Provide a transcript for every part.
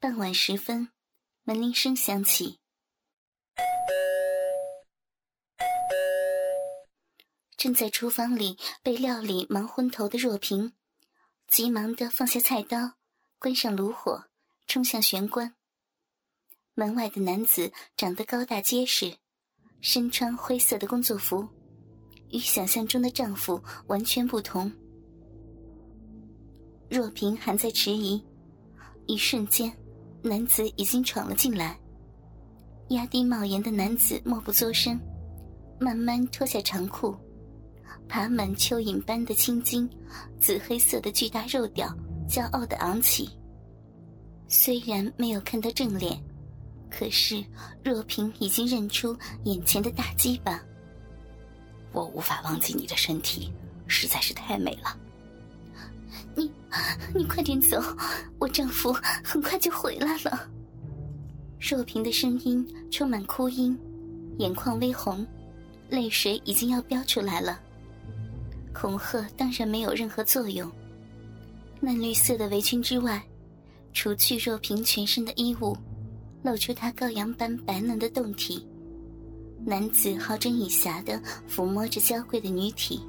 傍晚时分，门铃声响起。正在厨房里被料理忙昏头的若萍，急忙的放下菜刀，关上炉火，冲向玄关。门外的男子长得高大结实，身穿灰色的工作服，与想象中的丈夫完全不同。若萍还在迟疑，一瞬间。男子已经闯了进来，压低帽檐的男子默不作声，慢慢脱下长裤，爬满蚯蚓般的青筋，紫黑色的巨大肉屌骄傲的昂起。虽然没有看到正脸，可是若萍已经认出眼前的大鸡巴。我无法忘记你的身体，实在是太美了。你，你快点走，我丈夫很快就回来了。若萍的声音充满哭音，眼眶微红，泪水已经要飙出来了。恐吓当然没有任何作用。嫩绿色的围裙之外，除去若萍全身的衣物，露出她羔羊般白嫩的胴体。男子好整以暇的抚摸着娇贵的女体。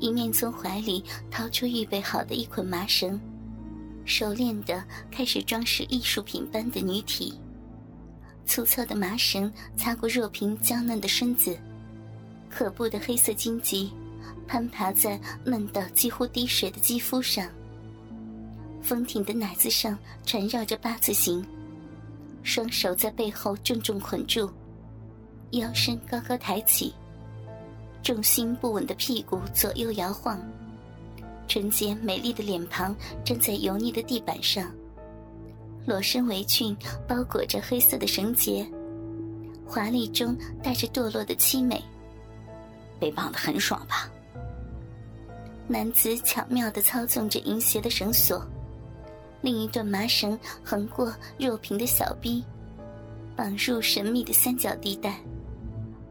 一面从怀里掏出预备好的一捆麻绳，熟练的开始装饰艺术品般的女体。粗糙的麻绳擦过若萍娇嫩的身子，可怖的黑色荆棘攀爬在嫩到几乎滴水的肌肤上。丰挺的奶子上缠绕着八字形，双手在背后重重捆住，腰身高高抬起。重心不稳的屁股左右摇晃，纯洁美丽的脸庞站在油腻的地板上，裸身围裙包裹着黑色的绳结，华丽中带着堕落的凄美。被绑得很爽吧？男子巧妙地操纵着银鞋的绳索，另一段麻绳横过若萍的小臂，绑入神秘的三角地带。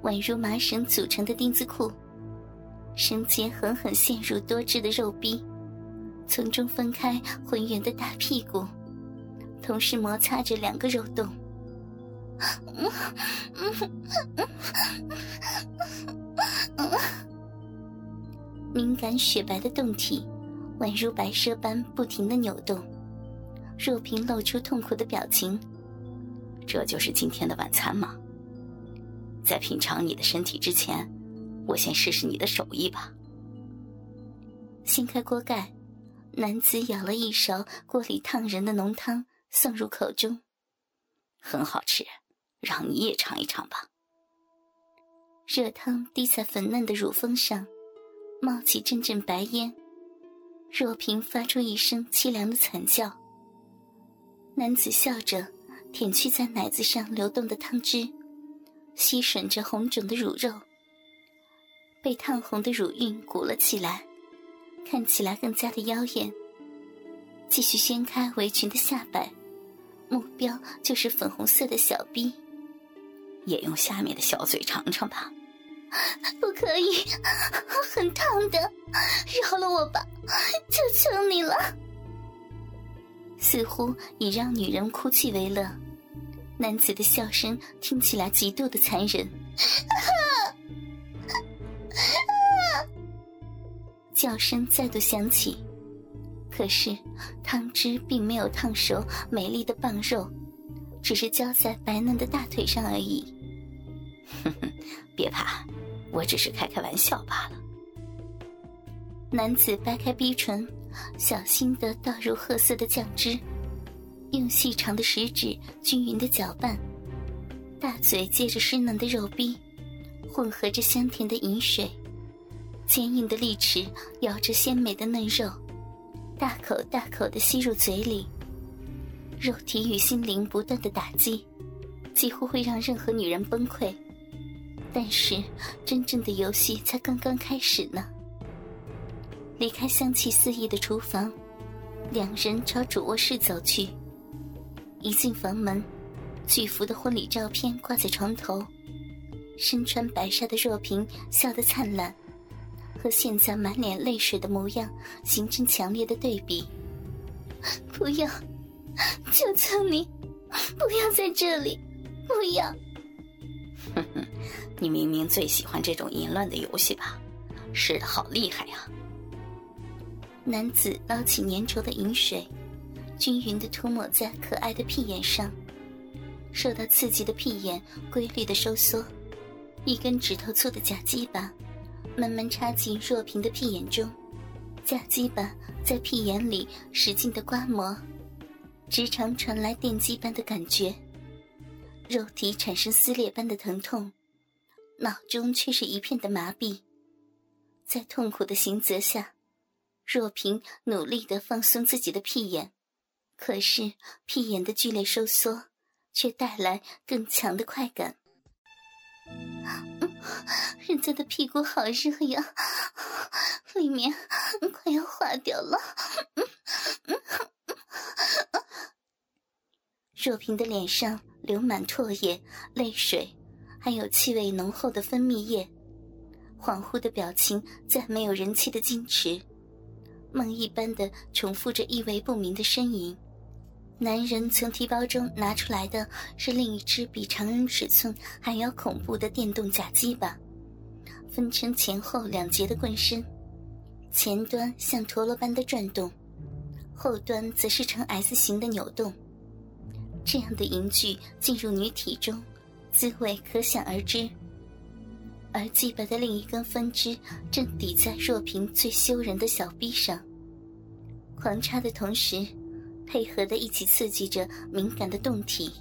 宛如麻绳组成的丁字裤，绳结狠狠陷入多汁的肉壁，从中分开浑圆的大屁股，同时摩擦着两个肉洞。敏感雪白的洞体，宛如白蛇般不停的扭动。若萍露出痛苦的表情。这就是今天的晚餐吗？在品尝你的身体之前，我先试试你的手艺吧。掀开锅盖，男子舀了一勺锅里烫人的浓汤送入口中，很好吃，让你也尝一尝吧。热汤滴在粉嫩的乳峰上，冒起阵阵白烟。若萍发出一声凄凉的惨叫。男子笑着舔去在奶子上流动的汤汁。吸吮着红肿的乳肉，被烫红的乳晕鼓了起来，看起来更加的妖艳。继续掀开围裙的下摆，目标就是粉红色的小臂，也用下面的小嘴尝尝吧。不可以，很烫的，饶了我吧，求求你了。似乎以让女人哭泣为乐。男子的笑声听起来极度的残忍，叫声再度响起，可是汤汁并没有烫熟美丽的棒肉，只是浇在白嫩的大腿上而已。哼哼，别怕，我只是开开玩笑罢了。男子掰开逼唇，小心的倒入褐色的酱汁。用细长的食指均匀的搅拌，大嘴接着湿嫩的肉壁，混合着香甜的饮水，坚硬的利齿咬着鲜美的嫩肉，大口大口的吸入嘴里。肉体与心灵不断的打击，几乎会让任何女人崩溃。但是，真正的游戏才刚刚开始呢。离开香气四溢的厨房，两人朝主卧室走去。一进房门，巨幅的婚礼照片挂在床头，身穿白纱的若萍笑得灿烂，和现在满脸泪水的模样形成强烈的对比。不要，求求你，不要在这里，不要！哼哼，你明明最喜欢这种淫乱的游戏吧？是的好厉害呀！男子捞起粘稠的饮水，均匀的涂抹在可爱的屁眼上。受到刺激的屁眼规律的收缩，一根指头粗的假鸡巴慢慢插进若萍的屁眼中，假鸡巴在屁眼里使劲的刮磨，直肠传来电击般的感觉，肉体产生撕裂般的疼痛，脑中却是一片的麻痹。在痛苦的刑责下，若萍努力的放松自己的屁眼，可是屁眼的剧烈收缩。却带来更强的快感。人家的屁股好热呀，里面快要化掉了。若萍的脸上流满唾液、泪水，还有气味浓厚的分泌液，恍惚的表情再没有人气的矜持，梦一般的重复着意味不明的呻吟。男人从提包中拿出来的是另一只比常人尺寸还要恐怖的电动假鸡巴，分成前后两节的棍身，前端像陀螺般的转动，后端则是呈 S 型的扭动。这样的银具进入女体中，滋味可想而知。而鸡巴的另一根分支正抵在若萍最羞人的小臂上，狂插的同时。配合的一起刺激着敏感的动体，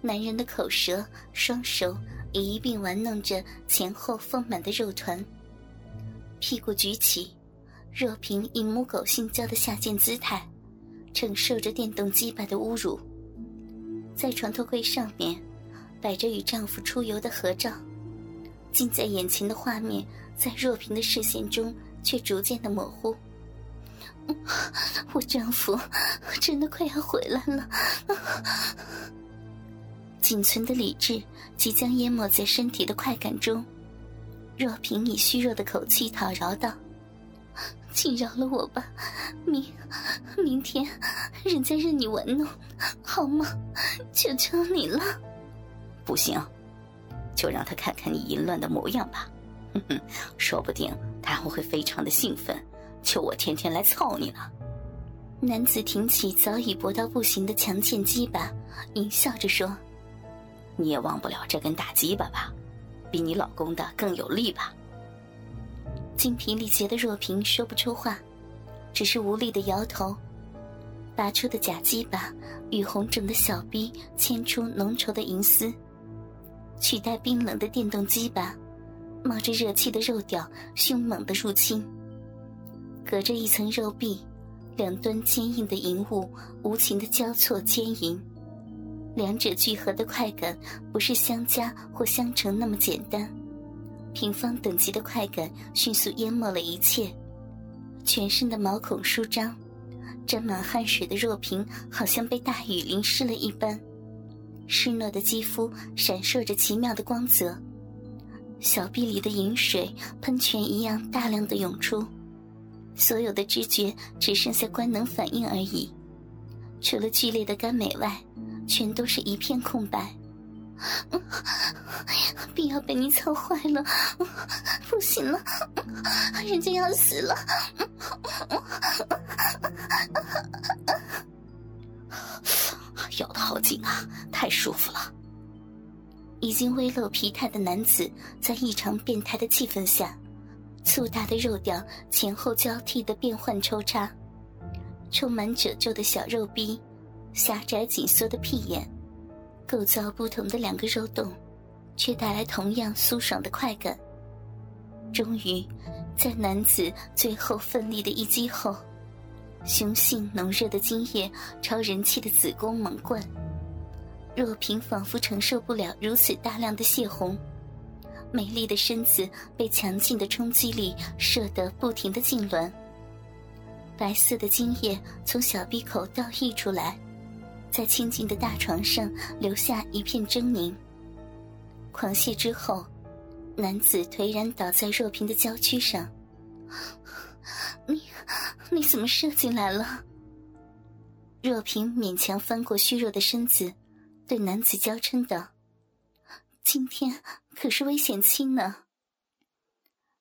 男人的口舌、双手也一并玩弄着前后丰满的肉团。屁股举起，若凭一母狗性交的下贱姿态，承受着电动鸡巴的侮辱。在床头柜上面，摆着与丈夫出游的合照，近在眼前的画面，在若萍的视线中却逐渐的模糊。我丈夫真的快要回来了，仅存的理智即将淹没在身体的快感中。若萍以虚弱的口气讨饶道：“请饶了我吧，明明天人家任你玩弄，好吗？求求你了。”不行，就让他看看你淫乱的模样吧。哼哼，说不定他还会非常的兴奋。求我天天来操你呢！男子挺起早已薄到不行的强健鸡巴，淫笑着说：“你也忘不了这根大鸡巴吧？比你老公的更有力吧？”精疲力竭的若萍说不出话，只是无力的摇头。拔出的假鸡巴与红肿的小臂牵出浓稠的银丝，取代冰冷的电动鸡巴，冒着热气的肉屌凶猛的入侵。隔着一层肉壁，两端坚硬的银物无情的交错牵引，两者聚合的快感不是相加或相乘那么简单，平方等级的快感迅速淹没了一切，全身的毛孔舒张，沾满汗水的若萍好像被大雨淋湿了一般，湿糯的肌肤闪烁着奇妙的光泽，小臂里的饮水喷泉一样大量的涌出。所有的知觉只剩下官能反应而已，除了剧烈的干美外，全都是一片空白。必要被你操坏了，不行了，人家要死了。咬得好紧啊，太舒服了。已经微露疲态的男子，在异常变态的气氛下。粗大的肉屌前后交替的变换抽插，充满褶皱的小肉逼，狭窄紧缩的屁眼，构造不同的两个肉洞，却带来同样舒爽的快感。终于，在男子最后奋力的一击后，雄性浓热的精液朝人气的子宫猛灌，若萍仿佛承受不了如此大量的血红。美丽的身子被强劲的冲击力射得不停的痉挛，白色的精液从小闭口倒溢出来，在清静的大床上留下一片狰狞。狂泻之后，男子颓然倒在若萍的娇躯上。你，你怎么射进来了？若萍勉强翻过虚弱的身子，对男子娇嗔道：“今天可是危险期呢。”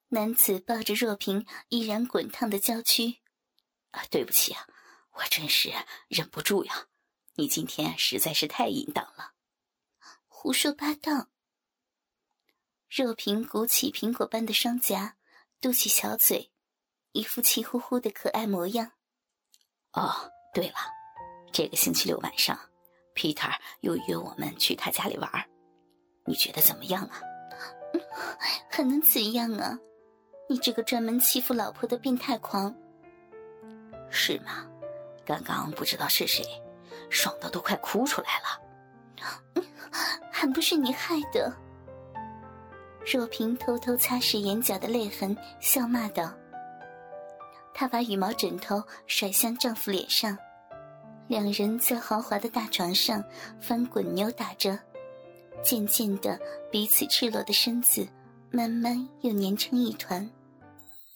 男子抱着若萍依然滚烫的娇躯，“啊，对不起啊，我真是忍不住呀！你今天实在是太淫荡了。”胡说八道！若萍鼓起苹果般的双颊，嘟起小嘴，一副气呼呼的可爱模样。哦，对了，这个星期六晚上，Peter 又约我们去他家里玩你觉得怎么样啊？还能怎样啊？你这个专门欺负老婆的变态狂！是吗？刚刚不知道是谁，爽的都快哭出来了。还不是你害的！若萍偷偷擦拭眼角的泪痕，笑骂道：“她把羽毛枕头甩向丈夫脸上，两人在豪华的大床上翻滚扭打着，渐渐的，彼此赤裸的身子慢慢又粘成一团。”